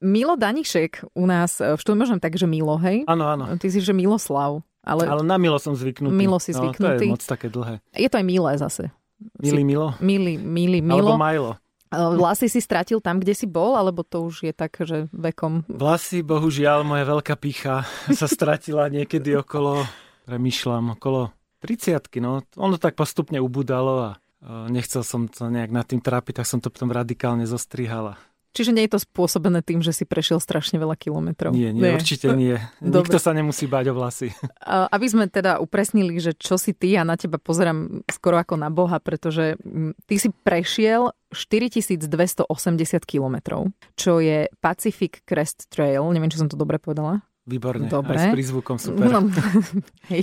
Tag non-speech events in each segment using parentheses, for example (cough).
Milo Danišek u nás v štúdiu možno tak, že Milo, hej? Áno, áno. Ty si, že Miloslav. Ale, ale na Milo som zvyknutý. Milo si zvyknutý. No, to je moc také dlhé. Je to aj milé zase. Milý Milo? Milý, milý Milo. Alebo Milo. Vlasy si stratil tam, kde si bol, alebo to už je tak, že vekom? Vlasy, bohužiaľ, moja veľká pícha (laughs) sa stratila niekedy okolo, premyšľam, okolo 30 no. Ono tak postupne ubudalo a nechcel som to nejak nad tým trápiť, tak som to potom radikálne zostrihala. Čiže nie je to spôsobené tým, že si prešiel strašne veľa kilometrov? Nie, nie, nie. určite nie. (laughs) Dobre. Nikto sa nemusí báť o vlasy. Aby sme teda upresnili, že čo si ty, a na teba pozerám skoro ako na Boha, pretože ty si prešiel 4280 kilometrov, čo je Pacific Crest Trail. Neviem, či som to dobre povedala. Výborne, Dobre. aj s prízvukom super. No, (laughs) hej.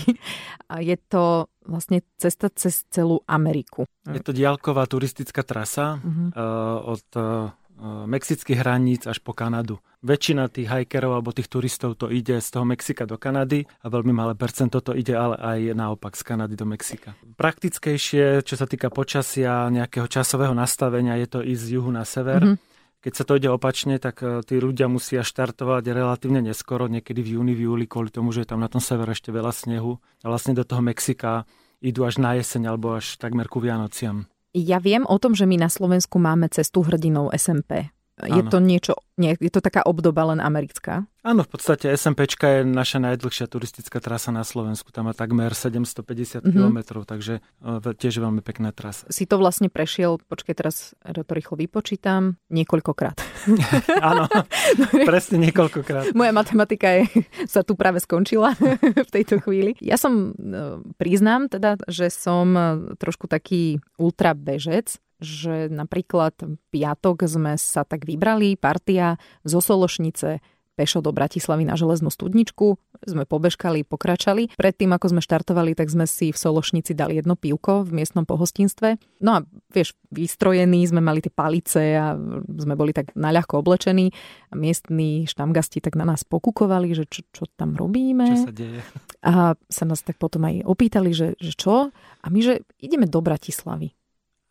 A je to vlastne cesta cez celú Ameriku. Je to diálková turistická trasa uh-huh. uh, od uh, mexických hraníc až po Kanadu. Väčšina tých hajkerov alebo tých turistov to ide z toho Mexika do Kanady a veľmi malé percento to ide ale aj naopak z Kanady do Mexika. Praktickejšie, čo sa týka počasia, nejakého časového nastavenia, je to ísť z juhu na sever. Mm-hmm keď sa to ide opačne, tak e, tí ľudia musia štartovať relatívne neskoro, niekedy v júni, v júli, kvôli tomu, že je tam na tom severe ešte veľa snehu. A vlastne do toho Mexika idú až na jeseň alebo až takmer ku Vianociam. Ja viem o tom, že my na Slovensku máme cestu hrdinov SMP. Je to niečo, nie, je to taká obdoba len americká? Áno, v podstate SMPčka je naša najdlhšia turistická trasa na Slovensku. Tam má takmer 750 mm-hmm. km, takže e, tiež veľmi pekná trasa. Si to vlastne prešiel, počkaj teraz to rýchlo vypočítam, niekoľkokrát. (laughs) Áno, (laughs) presne niekoľkokrát. Moja matematika je, sa tu práve skončila (laughs) v tejto chvíli. Ja som, e, priznám teda, že som e, trošku taký ultrabežec, že napríklad piatok sme sa tak vybrali, partia zo Sološnice pešo do Bratislavy na železnú studničku. Sme pobežkali, pokračali. Predtým, ako sme štartovali, tak sme si v Sološnici dali jedno pivko v miestnom pohostinstve. No a vieš, vystrojení sme mali tie palice a sme boli tak naľahko oblečení. A miestni štamgasti tak na nás pokukovali, že čo, čo tam robíme. Čo sa deje? A sa nás tak potom aj opýtali, že, že čo? A my, že ideme do Bratislavy.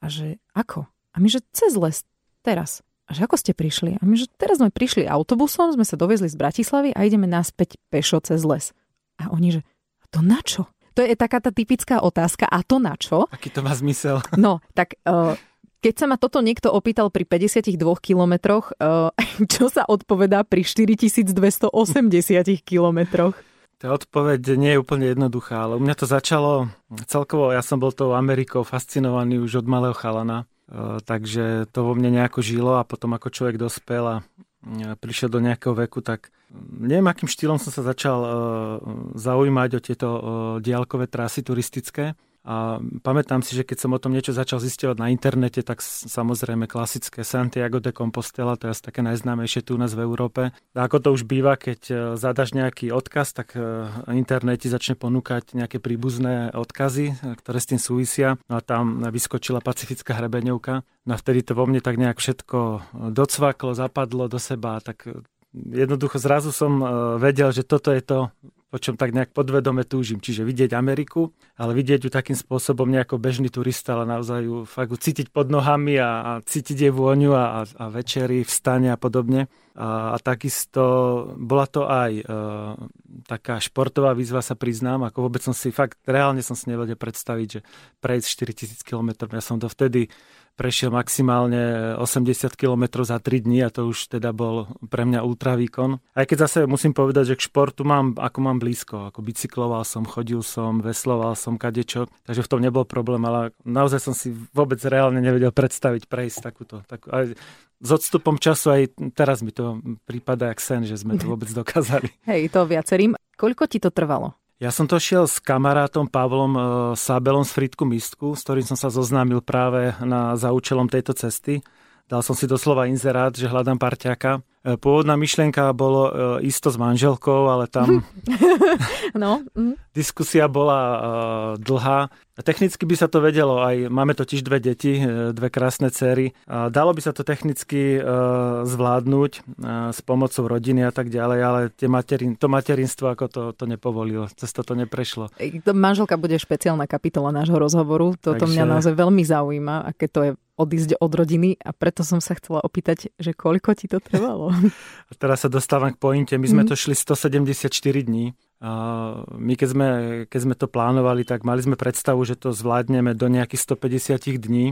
A že ako? A my, že cez les, teraz. A že ako ste prišli? A my, že teraz sme prišli autobusom, sme sa dovezli z Bratislavy a ideme naspäť pešo cez les. A oni, že a to na čo? To je taká tá typická otázka. A to na čo? Aký to má zmysel? (laughs) No, tak uh, keď sa ma toto niekto opýtal pri 52 kilometroch, uh, (laughs) čo sa odpovedá pri 4280 kilometroch? Tá odpoveď nie je úplne jednoduchá, ale u mňa to začalo celkovo, ja som bol tou Amerikou fascinovaný už od malého chalana, e, takže to vo mne nejako žilo a potom ako človek dospel a e, prišiel do nejakého veku, tak neviem, akým štýlom som sa začal e, zaujímať o tieto diálkové trasy turistické. A pamätám si, že keď som o tom niečo začal zistovať na internete, tak samozrejme klasické Santiago de Compostela, to je asi také najznámejšie tu u nás v Európe. A ako to už býva, keď e, zadaš nejaký odkaz, tak e, internet ti začne ponúkať nejaké príbuzné odkazy, e, ktoré s tým súvisia. No a tam vyskočila Pacifická hrebeňovka. No a vtedy to vo mne tak nejak všetko docvaklo, zapadlo do seba. Tak jednoducho zrazu som vedel, že toto je to, po čom tak nejak podvedome túžim. Čiže vidieť Ameriku, ale vidieť ju takým spôsobom nejako bežný turista, ale naozaj ju fakt ju cítiť pod nohami a, a cítiť jej vôňu a, a, večery, vstane a podobne. A, a takisto bola to aj e, taká športová výzva, sa priznám, ako vôbec som si fakt, reálne som si nevedel predstaviť, že prejsť 4000 km, ja som to vtedy prešiel maximálne 80 km za 3 dní a to už teda bol pre mňa ultra výkon. Aj keď zase musím povedať, že k športu mám, ako mám blízko, ako bicykloval som, chodil som, vesloval som kadečo, takže v tom nebol problém, ale naozaj som si vôbec reálne nevedel predstaviť prejsť takúto. Takú, aj s odstupom času aj teraz mi to prípada jak sen, že sme to (laughs) vôbec dokázali. Hej, to viacerým. Koľko ti to trvalo? Ja som to šiel s kamarátom Pavlom e, Sábelom z Fritku Mistku, s ktorým som sa zoznámil práve na, za účelom tejto cesty. Dal som si doslova inzerát, že hľadám parťaka. E, pôvodná myšlienka bolo e, isto s manželkou, ale tam (laughs) no. mm. diskusia bola dlhá. Technicky by sa to vedelo aj, máme totiž dve deti, e, dve krásne céry. Dalo by sa to technicky e, zvládnuť e, s pomocou rodiny a tak ďalej, ale tie materin, to materinstvo ako to, to nepovolilo, cez to to neprešlo. Manželka bude špeciálna kapitola nášho rozhovoru, toto Takže... mňa naozaj veľmi zaujíma, aké to je odísť od rodiny a preto som sa chcela opýtať, že koľko ti to trvalo? (laughs) A teraz sa dostávam k pointe. My sme mm. to šli 174 dní my keď sme, keď sme to plánovali, tak mali sme predstavu, že to zvládneme do nejakých 150 dní.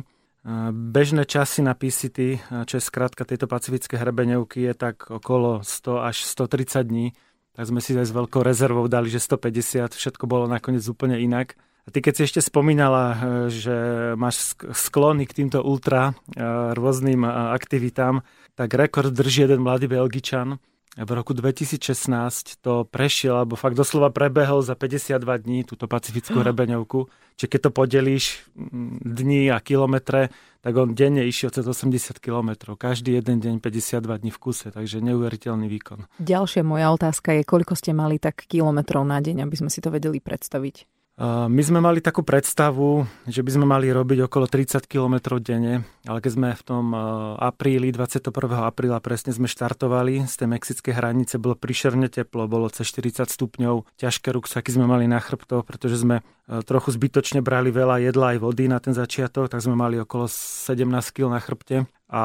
Bežné časy na PCT, čo je skrátka tejto pacifické hrebenevky, je tak okolo 100 až 130 dní. Tak sme si aj s veľkou rezervou dali, že 150, všetko bolo nakoniec úplne inak. A ty keď si ešte spomínala, e, že máš sklony k týmto ultra e, rôznym e, aktivitám, tak rekord drží jeden mladý Belgičan, v roku 2016 to prešiel, alebo fakt doslova prebehol za 52 dní túto pacifickú rebeňovku. Čiže keď to podelíš mm, dní a kilometre, tak on denne išiel cez 80 kilometrov. Každý jeden deň 52 dní v kuse, takže neuveriteľný výkon. Ďalšia moja otázka je, koľko ste mali tak kilometrov na deň, aby sme si to vedeli predstaviť? My sme mali takú predstavu, že by sme mali robiť okolo 30 km denne, ale keď sme v tom apríli, 21. apríla presne sme štartovali z tej mexickej hranice, bolo prišerne teplo, bolo cez 40 stupňov, ťažké ruksaky sme mali na chrbtoch, pretože sme trochu zbytočne brali veľa jedla aj vody na ten začiatok, tak sme mali okolo 17 kg na chrbte a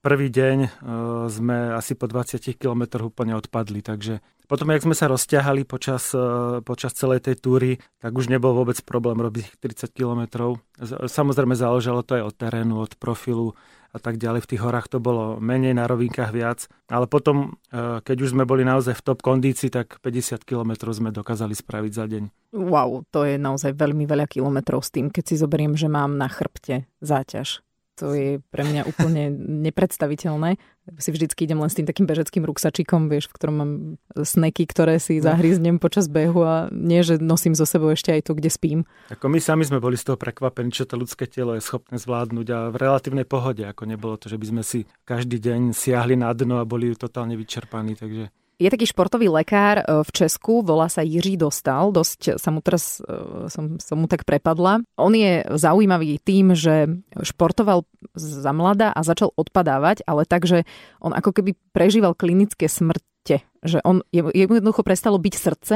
prvý deň e, sme asi po 20 km úplne odpadli, takže potom, jak sme sa rozťahali počas, e, počas celej tej túry, tak už nebol vôbec problém robiť 30 km. Samozrejme záležalo to aj od terénu, od profilu a tak ďalej. V tých horách to bolo menej, na rovinkách viac. Ale potom, e, keď už sme boli naozaj v top kondícii, tak 50 km sme dokázali spraviť za deň. Wow, to je naozaj veľmi veľa kilometrov s tým, keď si zoberiem, že mám na chrbte záťaž to je pre mňa úplne nepredstaviteľné. Si vždycky idem len s tým takým bežeckým ruksačikom, vieš, v ktorom mám sneky, ktoré si no. zahryznem počas behu a nie, že nosím zo sebou ešte aj to, kde spím. Ako my sami sme boli z toho prekvapení, čo to ľudské telo je schopné zvládnuť a v relatívnej pohode, ako nebolo to, že by sme si každý deň siahli na dno a boli totálne vyčerpaní, takže je taký športový lekár e, v Česku, volá sa Jiří Dostal, dosť sa mu teraz, e, som, som mu tak prepadla. On je zaujímavý tým, že športoval za mladá a začal odpadávať, ale tak, že on ako keby prežíval klinické smrte, že on jednoducho prestalo byť srdce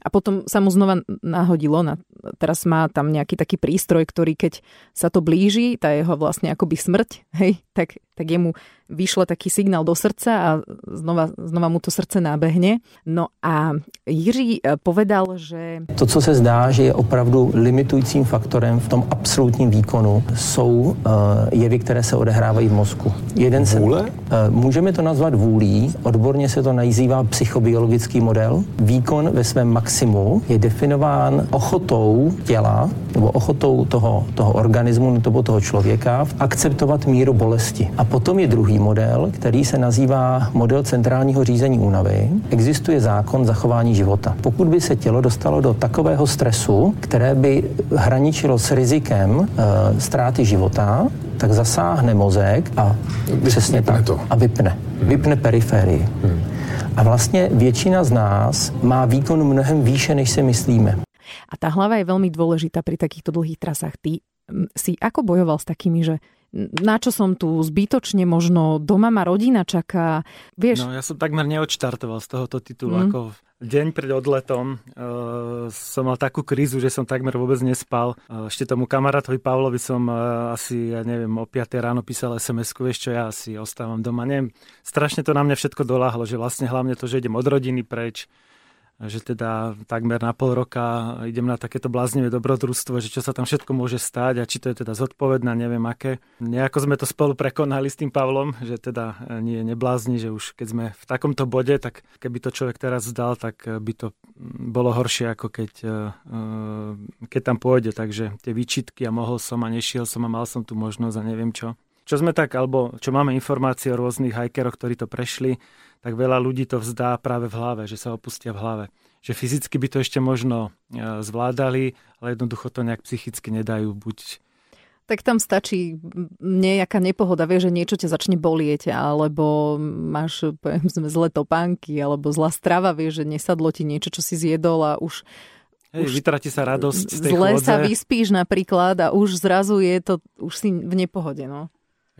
a potom sa mu znova nahodilo. Na, teraz má tam nejaký taký prístroj, ktorý keď sa to blíži, tá jeho vlastne akoby smrť, hej, tak, tak jemu vyšle taký signál do srdca a znova, znova mu to srdce nábehne. No a Jiří eh, povedal, že... To, co se zdá, že je opravdu limitujícím faktorem v tom absolutním výkonu, jsou uh, jevy, které se odehrávají v mozku. Jeden Vůle? Se, uh, můžeme to nazvat vůlí, odborně se to nazývá psychobiologický model. Výkon ve svém maximu je definován ochotou těla nebo ochotou toho, toho organismu nebo toho člověka akceptovat míru bolesti. A potom je druhý model, který se nazývá model centrálního řízení únavy. Existuje zákon zachování života. Pokud by se tělo dostalo do takového stresu, které by hraničilo s rizikem e, ztráty života, tak zasáhne mozek a Vy, přesně tak. To. A vypne. Hmm. Vypne periférii. Hmm. A vlastně většina z nás má výkon mnohem výše, než si myslíme. A tá hlava je veľmi dôležitá pri takýchto dlhých trasách. Ty si ako bojoval s takými, že na čo som tu zbytočne, možno doma ma rodina čaká, vieš? No ja som takmer neodštartoval z tohoto titulu, mm. ako deň pred odletom uh, som mal takú krízu, že som takmer vôbec nespal. Uh, ešte tomu kamarátovi Pavlovi som uh, asi, ja neviem, o 5 ráno písal SMS-ku, vieš čo, ja asi ostávam doma. Neviem, strašne to na mňa všetko doláhlo, že vlastne hlavne to, že idem od rodiny preč, že teda takmer na pol roka idem na takéto bláznivé dobrodružstvo, že čo sa tam všetko môže stať a či to je teda zodpovedné, neviem aké. Nejako sme to spolu prekonali s tým Pavlom, že teda e, nie neblázni, že už keď sme v takomto bode, tak keby to človek teraz zdal, tak e, by to bolo horšie ako keď, e, keď tam pôjde. Takže tie výčitky a mohol som a nešiel som a mal som tu možnosť a neviem čo. Čo sme tak, alebo čo máme informácie o rôznych hajkeroch, ktorí to prešli, tak veľa ľudí to vzdá práve v hlave, že sa opustia v hlave. Že fyzicky by to ešte možno e, zvládali, ale jednoducho to nejak psychicky nedajú. Buď tak tam stačí nejaká nepohoda, vie, že niečo ťa začne bolieť, alebo máš poviem, zlé topánky, alebo zlá strava, vie, že nesadlo ti niečo, čo si zjedol a už Hej, už vytratí sa radosť z tej Zle chôdze. sa vyspíš napríklad a už zrazu je to, už si v nepohode, no.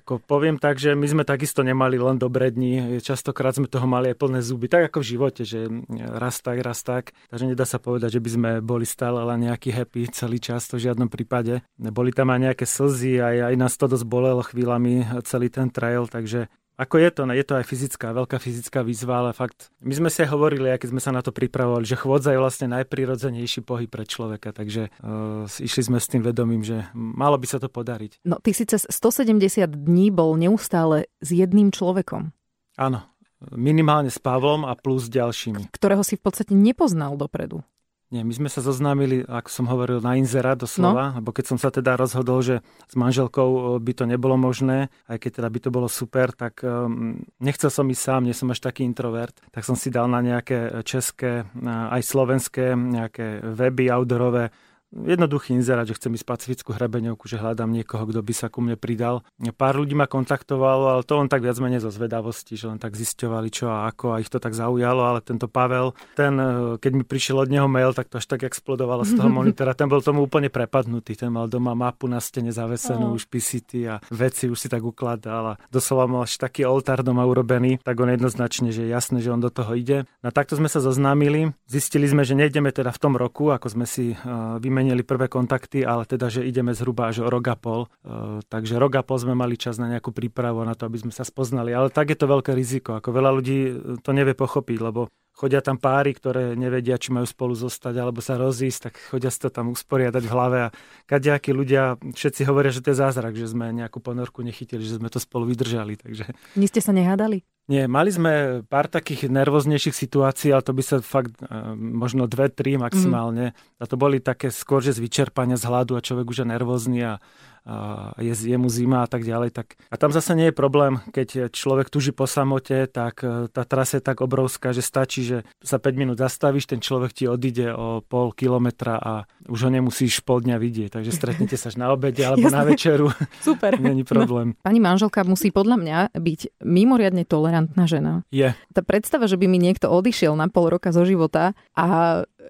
Ako poviem tak, že my sme takisto nemali len dobré dni, častokrát sme toho mali aj plné zuby, tak ako v živote, že raz tak, raz tak. Takže nedá sa povedať, že by sme boli stále len nejaký happy celý čas, to v žiadnom prípade. Boli tam aj nejaké slzy, aj, aj nás to dosť bolelo chvíľami celý ten trail, takže ako je to, je to aj fyzická, veľká fyzická výzva, ale fakt, my sme si aj hovorili, aj keď sme sa na to pripravovali, že chôdza je vlastne najprirodzenejší pohyb pre človeka, takže uh, išli sme s tým vedomím, že malo by sa to podariť. No ty si cez 170 dní bol neustále s jedným človekom. Áno, minimálne s Pavlom a plus ďalšími. Ktorého si v podstate nepoznal dopredu. Nie, my sme sa zoznámili, ako som hovoril, na inzera doslova, no. lebo keď som sa teda rozhodol, že s manželkou by to nebolo možné, aj keď teda by to bolo super, tak um, nechcel som ísť sám, nie som až taký introvert, tak som si dal na nejaké české, aj slovenské, nejaké weby outdoorové jednoduchý inzerát, že chcem ísť pacifickú hrebeňovku, že hľadám niekoho, kto by sa ku mne pridal. Pár ľudí ma kontaktovalo, ale to on tak viac menej zo zvedavosti, že len tak zisťovali čo a ako a ich to tak zaujalo, ale tento Pavel, ten, e, keď mi prišiel od neho mail, tak to až tak explodovalo z toho (laughs) monitora. Ten bol tomu úplne prepadnutý, ten mal doma mapu na stene zavesenú, oh. už pisity a veci už si tak ukladal a doslova mal až taký oltár doma urobený, tak on jednoznačne, že jasné, že on do toho ide. No takto sme sa zoznámili, zistili sme, že nejdeme teda v tom roku, ako sme si uh, vymenili prvé kontakty, ale teda, že ideme zhruba až o rok a pol. E, takže rok a pol sme mali čas na nejakú prípravu na to, aby sme sa spoznali. Ale tak je to veľké riziko. Ako veľa ľudí to nevie pochopiť, lebo chodia tam páry, ktoré nevedia, či majú spolu zostať alebo sa rozísť, tak chodia si to tam usporiadať v hlave a kadejakí ľudia, všetci hovoria, že to je zázrak, že sme nejakú ponorku nechytili, že sme to spolu vydržali. Takže... Nie ste sa nehádali? Nie, mali sme pár takých nervóznejších situácií, ale to by sa fakt uh, možno dve, tri maximálne. Mm. A to boli také skôr, že z vyčerpania, z hladu a človek už je nervózny a a je, je mu zima a tak ďalej. Tak, a tam zase nie je problém, keď človek tuží po samote, tak e, tá trasa je tak obrovská, že stačí, že sa 5 minút zastavíš, ten človek ti odíde o pol kilometra a už ho nemusíš pol dňa vidieť. Takže stretnete sa až na obede alebo Jasne. na večeru. (laughs) Super. Není problém. No, pani manželka musí podľa mňa byť mimoriadne tolerantná žena. Je. Tá predstava, že by mi niekto odišiel na pol roka zo života a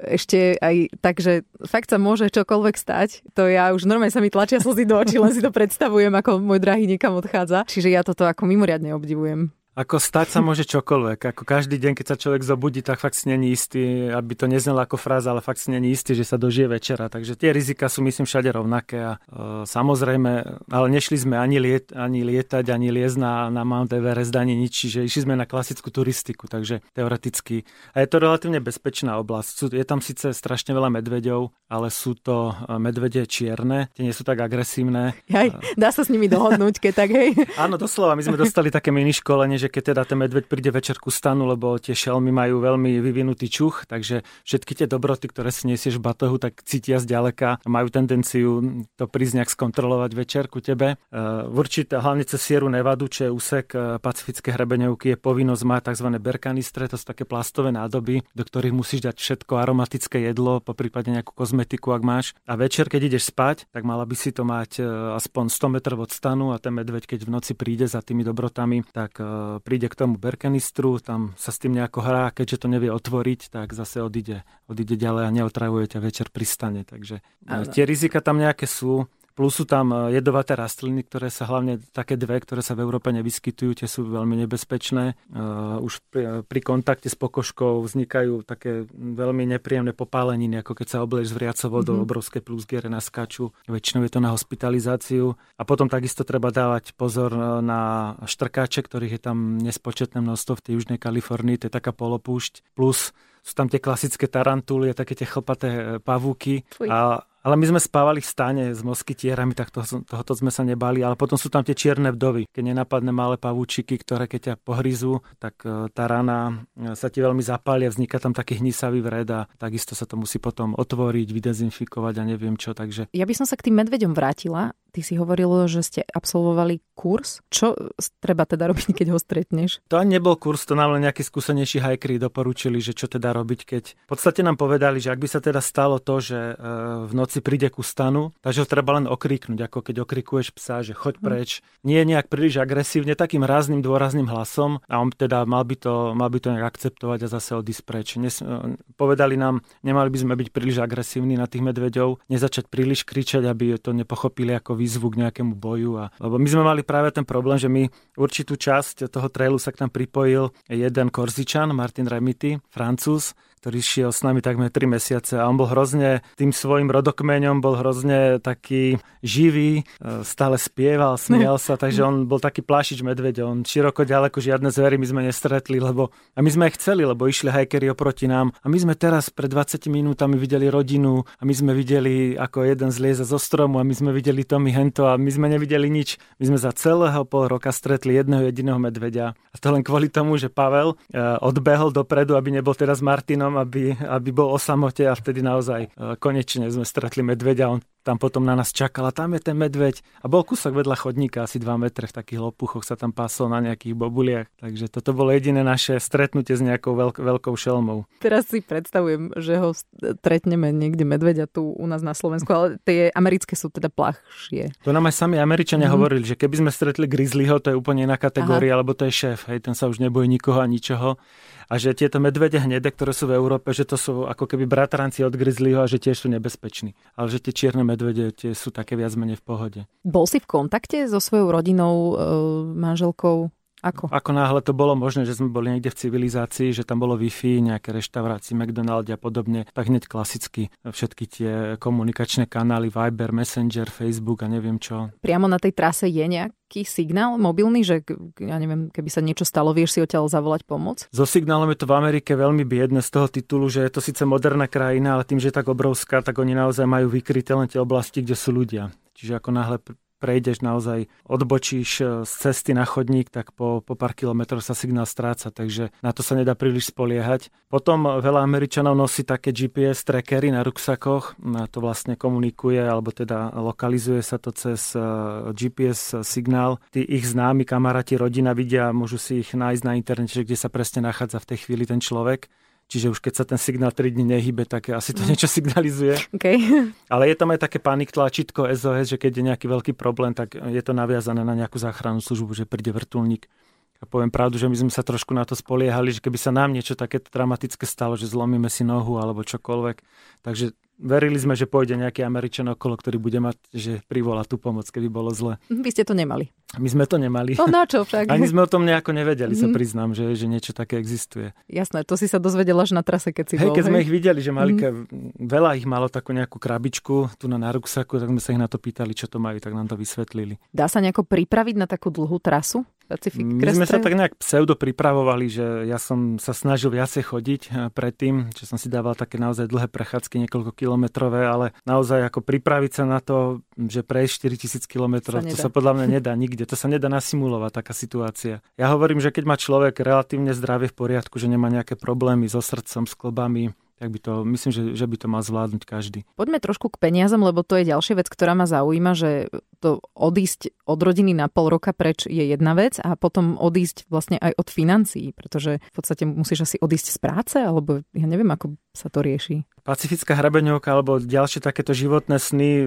ešte aj tak, že fakt sa môže čokoľvek stať. To ja už normálne sa mi tlačia slzy do očí, len si to predstavujem, ako môj drahý niekam odchádza. Čiže ja toto ako mimoriadne obdivujem. Ako stať sa môže čokoľvek. Ako každý deň, keď sa človek zobudí, tak fakt si není istý, aby to neznelo ako fráza, ale fakt si není istý, že sa dožije večera. Takže tie rizika sú myslím všade rovnaké a e, samozrejme, ale nešli sme ani, liet, ani lietať, ani liezť na, na Mount Everest, ani nič, čiže išli sme na klasickú turistiku, takže teoreticky. A je to relatívne bezpečná oblasť. Sú, je tam síce strašne veľa medveďov, ale sú to e, medvede čierne, tie nie sú tak agresívne. Aj, dá sa s nimi dohodnúť, keď tak, hej. (laughs) Áno, doslova, my sme dostali také mini školenie, že keď teda ten medveď príde večer ku stanu, lebo tie šelmy majú veľmi vyvinutý čuch, takže všetky tie dobroty, ktoré si nesieš v batohu, tak cítia zďaleka majú tendenciu to prísť nejak skontrolovať večer ku tebe. E, určite, hlavne cez Sieru Nevadu, čo je úsek e, pacifické hrebeňovky, je povinnosť mať tzv. berkanistre, to sú také plastové nádoby, do ktorých musíš dať všetko aromatické jedlo, po prípade nejakú kozmetiku, ak máš. A večer, keď ideš spať, tak mala by si to mať e, aspoň 100 metrov od stanu a ten medveď, keď v noci príde za tými dobrotami, tak príde k tomu berkenistru, tam sa s tým nejako hrá, keďže to nevie otvoriť, tak zase odíde, odíde ďalej a neotravuje ťa večer pristane. Takže Ale... tie rizika tam nejaké sú. Plus sú tam e, jedovaté rastliny, ktoré sa hlavne také dve, ktoré sa v Európe nevyskytujú, tie sú veľmi nebezpečné. Uh, už pri, e, pri kontakte s pokožkou vznikajú také veľmi nepríjemné popáleniny, ako keď sa oblieš z vriacou vodou, mm-hmm. obrovské plusgiere naskačú. Väčšinou je to na hospitalizáciu. A potom takisto treba dávať pozor e, na štrkáče, ktorých je tam nespočetné množstvo v tej južnej Kalifornii, to je taká polopúšť. Plus sú tam tie klasické tarantuly také tie chlpaté pavúky. Fuj. A ale my sme spávali v stane s moskytierami, tak to, tohoto sme sa nebali, ale potom sú tam tie čierne vdovy. Keď nenapadne malé pavúčiky, ktoré keď ťa pohryzú, tak e, tá rana e, sa ti veľmi zapália, vzniká tam taký hnisavý vred a takisto sa to musí potom otvoriť, vydezinfikovať a neviem čo. Takže... Ja by som sa k tým medveďom vrátila. Ty si hovoril, že ste absolvovali kurz. Čo treba teda robiť, keď ho stretneš? To ani nebol kurz, to nám len nejakí skúsenejší hajkri doporučili, že čo teda robiť, keď v podstate nám povedali, že ak by sa teda stalo to, že e, v noci noci príde ku stanu, takže ho treba len okriknúť, ako keď okrikuješ psa, že choď mhm. preč. Nie nejak príliš agresívne, takým rázným, dôrazným hlasom a on teda mal by to, mal by to nejak akceptovať a zase odísť preč. Nes, povedali nám, nemali by sme byť príliš agresívni na tých medveďov, nezačať príliš kričať, aby to nepochopili ako výzvu k nejakému boju. A, lebo my sme mali práve ten problém, že my určitú časť toho trailu sa k nám pripojil jeden Korzičan, Martin Remity, Francúz, ktorý šiel s nami takmer 3 mesiace a on bol hrozne, tým svojim rodokmeňom bol hrozne taký živý, e, stále spieval, smial sa, (laughs) takže on bol taký plášič medveď, on široko ďaleko žiadne zvery my sme nestretli, lebo a my sme ich chceli, lebo išli hajkery oproti nám. A my sme teraz pred 20 minútami videli rodinu a my sme videli, ako jeden zlieza zo stromu a my sme videli Tommy Hento a my sme nevideli nič. My sme za celého pol roka stretli jedného jediného medveďa. A to len kvôli tomu, že Pavel e, odbehol dopredu, aby nebol teraz Martinom tam, aby, aby bol o samote a vtedy naozaj e, konečne sme stretli medveďa. On tam potom na nás čakala, tam je ten medveď. A bol kúsok vedľa chodníka, asi 2 metre v takých lopuchoch sa tam pásol na nejakých bobuliach. Takže toto bolo jediné naše stretnutie s nejakou veľk- veľkou šelmou. Teraz si predstavujem, že ho stretneme niekde medveďa tu u nás na Slovensku, ale tie americké sú teda plachšie. To nám aj sami Američania mm-hmm. hovorili, že keby sme stretli grizzlyho, to je úplne iná kategória, Aha. alebo to je šéf, hej, ten sa už nebojí nikoho a ničoho a že tieto medvede hnede, ktoré sú v Európe, že to sú ako keby bratranci od grizzlyho a že tiež sú nebezpeční. Ale že tie čierne medvede tie sú také viac menej v pohode. Bol si v kontakte so svojou rodinou, e, manželkou? Ako? Ako náhle to bolo možné, že sme boli niekde v civilizácii, že tam bolo Wi-Fi, nejaké reštaurácie, McDonald a podobne, tak hneď klasicky všetky tie komunikačné kanály, Viber, Messenger, Facebook a neviem čo. Priamo na tej trase je nejaký signál mobilný, že ja neviem, keby sa niečo stalo, vieš si odtiaľ zavolať pomoc? So signálom je to v Amerike veľmi biedne z toho titulu, že je to síce moderná krajina, ale tým, že je tak obrovská, tak oni naozaj majú vykryté len tie oblasti, kde sú ľudia. Čiže ako náhle prejdeš naozaj, odbočíš e, z cesty na chodník, tak po, po pár kilometroch sa signál stráca, takže na to sa nedá príliš spoliehať. Potom veľa Američanov nosí také GPS trackery na ruksakoch, na to vlastne komunikuje, alebo teda lokalizuje sa to cez e, GPS signál. Tí ich známi kamaráti, rodina vidia, môžu si ich nájsť na internete, kde sa presne nachádza v tej chvíli ten človek. Čiže už keď sa ten signál 3 dní nehybe, tak asi to mm. niečo signalizuje. Okay. (laughs) Ale je tam aj také panik tlačítko SOS, že keď je nejaký veľký problém, tak je to naviazané na nejakú záchrannú službu, že príde vrtulník. A poviem pravdu, že my sme sa trošku na to spoliehali, že keby sa nám niečo také dramatické stalo, že zlomíme si nohu alebo čokoľvek. Takže verili sme, že pôjde nejaký Američan okolo, ktorý bude mať, že privolá tú pomoc, keby bolo zle. Vy ste to nemali. My sme to nemali. No na čo však? Ani sme o tom nejako nevedeli, mm. sa mhm. priznám, že, že niečo také existuje. Jasné, to si sa dozvedela až na trase, keď si hej, bol. keď hej? sme ich videli, že mali, mm. veľa ich malo takú nejakú krabičku tu na, na ruksaku, tak sme sa ich na to pýtali, čo to majú, tak nám to vysvetlili. Dá sa nejako pripraviť na takú dlhú trasu? Pacific My sme sa tak nejak pseudo pripravovali, že ja som sa snažil viacej chodiť eh, predtým, že som si dával také naozaj dlhé prechádzky, niekoľko kilometrové, ale naozaj ako pripraviť sa na to, že prejsť 4000 kilometrov, to sa podľa mňa nedá nikde, to sa nedá nasimulovať taká situácia. Ja hovorím, že keď má človek relatívne zdravie v poriadku, že nemá nejaké problémy so srdcom, s klobami, tak by to, myslím, že, že by to mal zvládnuť každý. Poďme trošku k peniazom, lebo to je ďalšia vec, ktorá ma zaujíma, že to odísť od rodiny na pol roka preč je jedna vec a potom odísť vlastne aj od financií, pretože v podstate musíš asi odísť z práce, alebo ja neviem, ako sa to rieši. Pacifická hrabeňovka alebo ďalšie takéto životné sny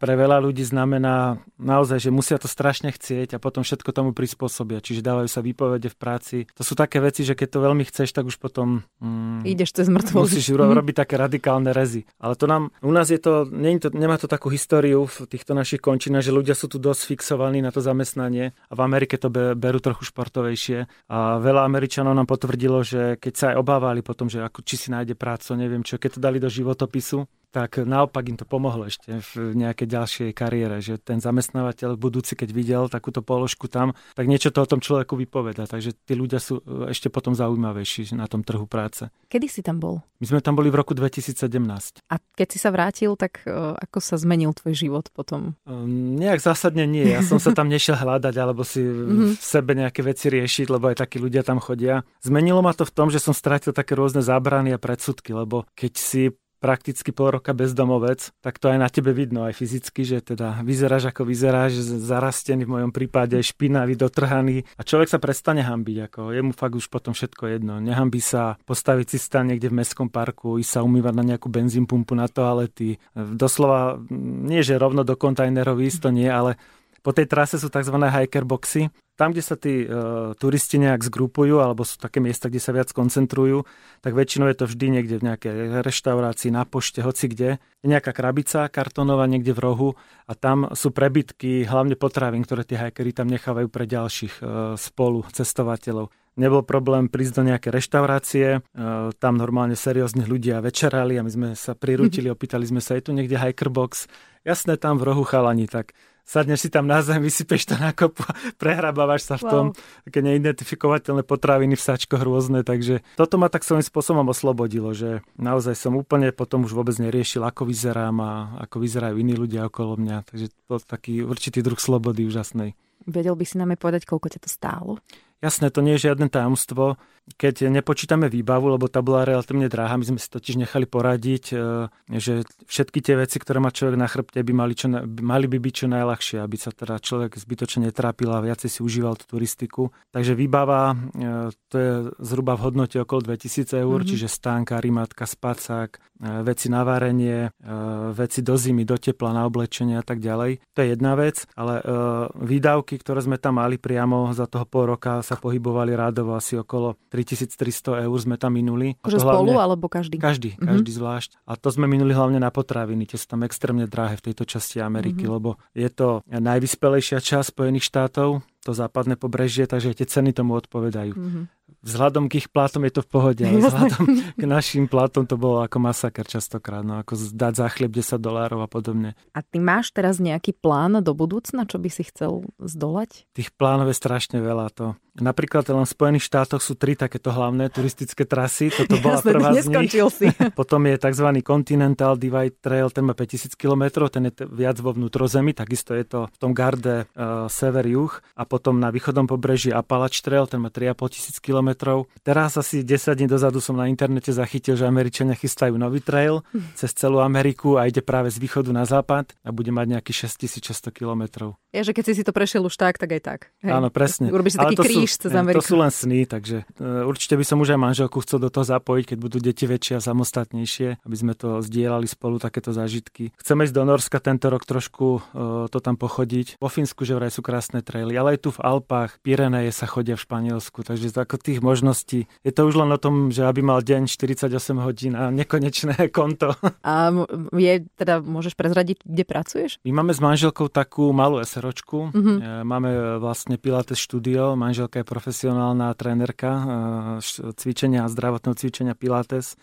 pre veľa ľudí znamená naozaj, že musia to strašne chcieť a potom všetko tomu prispôsobia. Čiže dávajú sa výpovede v práci. To sú také veci, že keď to veľmi chceš, tak už potom... Mm, Ideš cez mŕtvolu. Musíš mm. robiť také radikálne rezy. Ale to nám, u nás je to, nie to, nemá to takú históriu v týchto našich končinách, že ľudia sú tu dosť fixovaní na to zamestnanie a v Amerike to berú trochu športovejšie. A veľa Američanov nám potvrdilo, že keď sa aj obávali potom, že ako, či si nájde prácu, neviem čo, keď to dali do životopisu, tak naopak im to pomohlo ešte v nejakej ďalšej kariére, že ten zamestnávateľ budúci, keď videl takúto položku tam, tak niečo to o tom človeku vypoveda. Takže tí ľudia sú e, ešte potom zaujímavejší na tom trhu práce. Kedy si tam bol? My sme tam boli v roku 2017. A keď si sa vrátil, tak e, ako sa zmenil tvoj život potom? Um, nejak zásadne nie. Ja som sa tam (laughs) nešiel hľadať alebo si v sebe nejaké veci riešiť, lebo aj takí ľudia tam chodia. Zmenilo ma to v tom, že som strátil také rôzne zábrany a predsudky, lebo keď si prakticky pol roka bezdomovec, tak to aj na tebe vidno, aj fyzicky, že teda vyzeráš ako vyzeráš, zarastený v mojom prípade, špinavý, dotrhaný a človek sa prestane hambiť, ako je mu fakt už potom všetko jedno. Nehambí sa postaviť si stan niekde v mestskom parku, ísť sa umývať na nejakú benzín pumpu na toalety. Doslova nie, že rovno do kontajnerov ísť, to nie, ale po tej trase sú tzv. hiker boxy. Tam, kde sa tí e, turisti nejak zgrupujú, alebo sú také miesta, kde sa viac koncentrujú, tak väčšinou je to vždy niekde v nejakej reštaurácii, na pošte, hoci kde. Je nejaká krabica kartonová niekde v rohu a tam sú prebytky, hlavne potravín, ktoré tie hikery tam nechávajú pre ďalších e, spolu cestovateľov. Nebol problém prísť do nejaké reštaurácie, e, tam normálne seriózne ľudia večerali a my sme sa prirútili, (laughs) opýtali sme sa, je tu niekde hikerbox? Jasné, tam v rohu chalani, tak sadneš si tam na zem, vysypeš to na kopu, prehrabávaš sa v tom, wow. také neidentifikovateľné potraviny v sačkoch rôzne, takže toto ma tak svojím spôsobom oslobodilo, že naozaj som úplne potom už vôbec neriešil, ako vyzerám a ako vyzerajú iní ľudia okolo mňa, takže to taký určitý druh slobody úžasnej. Vedel by si nám aj povedať, koľko ťa to stálo? Jasné, to nie je žiadne tajomstvo keď nepočítame výbavu, lebo tá bola relatívne drahá, my sme si totiž nechali poradiť, e, že všetky tie veci, ktoré má človek na chrbte, by mali, čo, mali by byť čo najľahšie, aby sa teda človek zbytočne netrápil a viacej si užíval tú turistiku. Takže výbava, e, to je zhruba v hodnote okolo 2000 eur, mm-hmm. čiže stánka, rimatka, spacák, e, veci na varenie, veci do zimy, do tepla, na oblečenie a tak ďalej. To je jedna vec, ale výdavky, ktoré sme tam mali priamo za toho pol roka sa pohybovali rádovo asi okolo 3300 eur sme tam minuli. Že spolu alebo každý? Každý, mm-hmm. každý zvlášť. A to sme minuli hlavne na potraviny, tie sú tam extrémne drahé v tejto časti Ameriky, mm-hmm. lebo je to najvyspelejšia časť Spojených štátov, to západné pobrežie, takže tie ceny tomu odpovedajú. Mm-hmm vzhľadom k ich platom je to v pohode, ale (laughs) vzhľadom k našim platom to bolo ako masaker častokrát, no ako dať za chlieb 10 dolárov a podobne. A ty máš teraz nejaký plán do budúcna, čo by si chcel zdolať? Tých plánov je strašne veľa. To. Napríklad len v Spojených štátoch sú tri takéto hlavné turistické trasy. Toto bola Jasne, prvá z nich. si. (laughs) Potom je tzv. Continental Divide Trail, ten má 5000 km, ten je viac vo vnútrozemi, takisto je to v tom garde uh, sever-juh. A potom na východnom pobreží Appalache Trail, ten má 3500 km. Teraz asi 10 dní dozadu som na internete zachytil, že Američania chystajú nový trail (laughs) cez celú Ameriku a ide práve z východu na západ a bude mať nejakých 6600 kilometrov. Ja, že keď si si to prešiel už tak, tak aj tak. Hej. Áno, presne. Urobíš si taký kríž sú, cez Ameriku. To sú len sny, takže uh, určite by som už aj manželku chcel do toho zapojiť, keď budú deti väčšie a samostatnejšie, aby sme to zdieľali spolu takéto zážitky. Chceme ísť do Norska tento rok trošku uh, to tam pochodiť. Vo Fínsku, že vraj sú krásne traily, ale aj tu v Alpách, Pireneje sa chodia v Španielsku, takže ako tých možností. Je to už len o tom, že aby mal deň 48 hodín a nekonečné (laughs) konto. A je, teda môžeš prezradiť, kde pracuješ? My máme s manželkou takú malú SROčku. Mm-hmm. Máme vlastne Pilates štúdio. Manželka je profesionálna trénerka cvičenia a zdravotného cvičenia Pilates.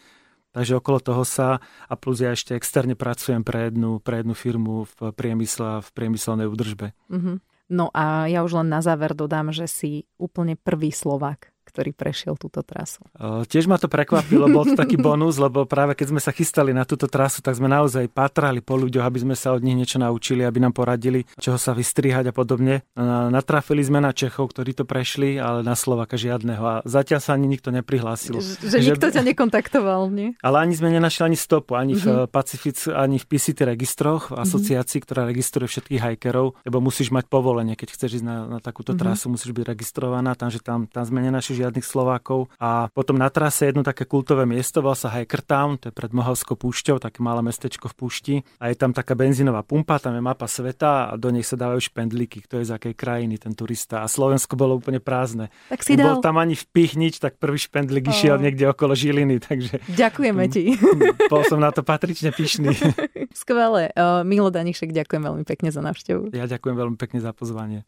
Takže okolo toho sa a plus ja ešte externe pracujem pre jednu, pre jednu firmu v priemysle a v priemyselnej údržbe. Mm-hmm. No a ja už len na záver dodám, že si úplne prvý Slovák ktorý prešiel túto trasu. O, tiež ma to prekvapilo, bol to taký bonus, lebo práve keď sme sa chystali na túto trasu, tak sme naozaj patrali po ľuďoch, aby sme sa od nich niečo naučili, aby nám poradili, čoho sa vystrihať a podobne. Natrafili sme na Čechov, ktorí to prešli, ale na Slovaka žiadneho. A zatiaľ sa ani nikto neprihlásil. Že, že nikto ťa nekontaktoval, nie? Ale ani sme nenašli ani stopu, ani mm-hmm. v mhm. Pacific, ani v PCT registroch, v mhm. asociácii, mm-hmm. ktorá registruje všetkých hikerov, lebo musíš mať povolenie, keď chceš ísť na, na takúto mm-hmm. trasu, musíš byť registrovaná, takže tam, tam sme nenašli žiadnych Slovákov. A potom na trase jedno také kultové miesto, volá sa Town, to je pred Mohavskou púšťou, také malé mestečko v púšti. A je tam taká benzínová pumpa, tam je mapa sveta a do nej sa dávajú špendlíky, kto je z akej krajiny ten turista. A Slovensko bolo úplne prázdne. Tak si dal. Bol tam ani vpich tak prvý špendlík oh. išiel niekde okolo Žiliny. Takže... Ďakujeme ti. Bol som na to patrične pyšný. (laughs) Skvelé. Milo Danišek, ďakujem veľmi pekne za návštevu. Ja ďakujem veľmi pekne za pozvanie.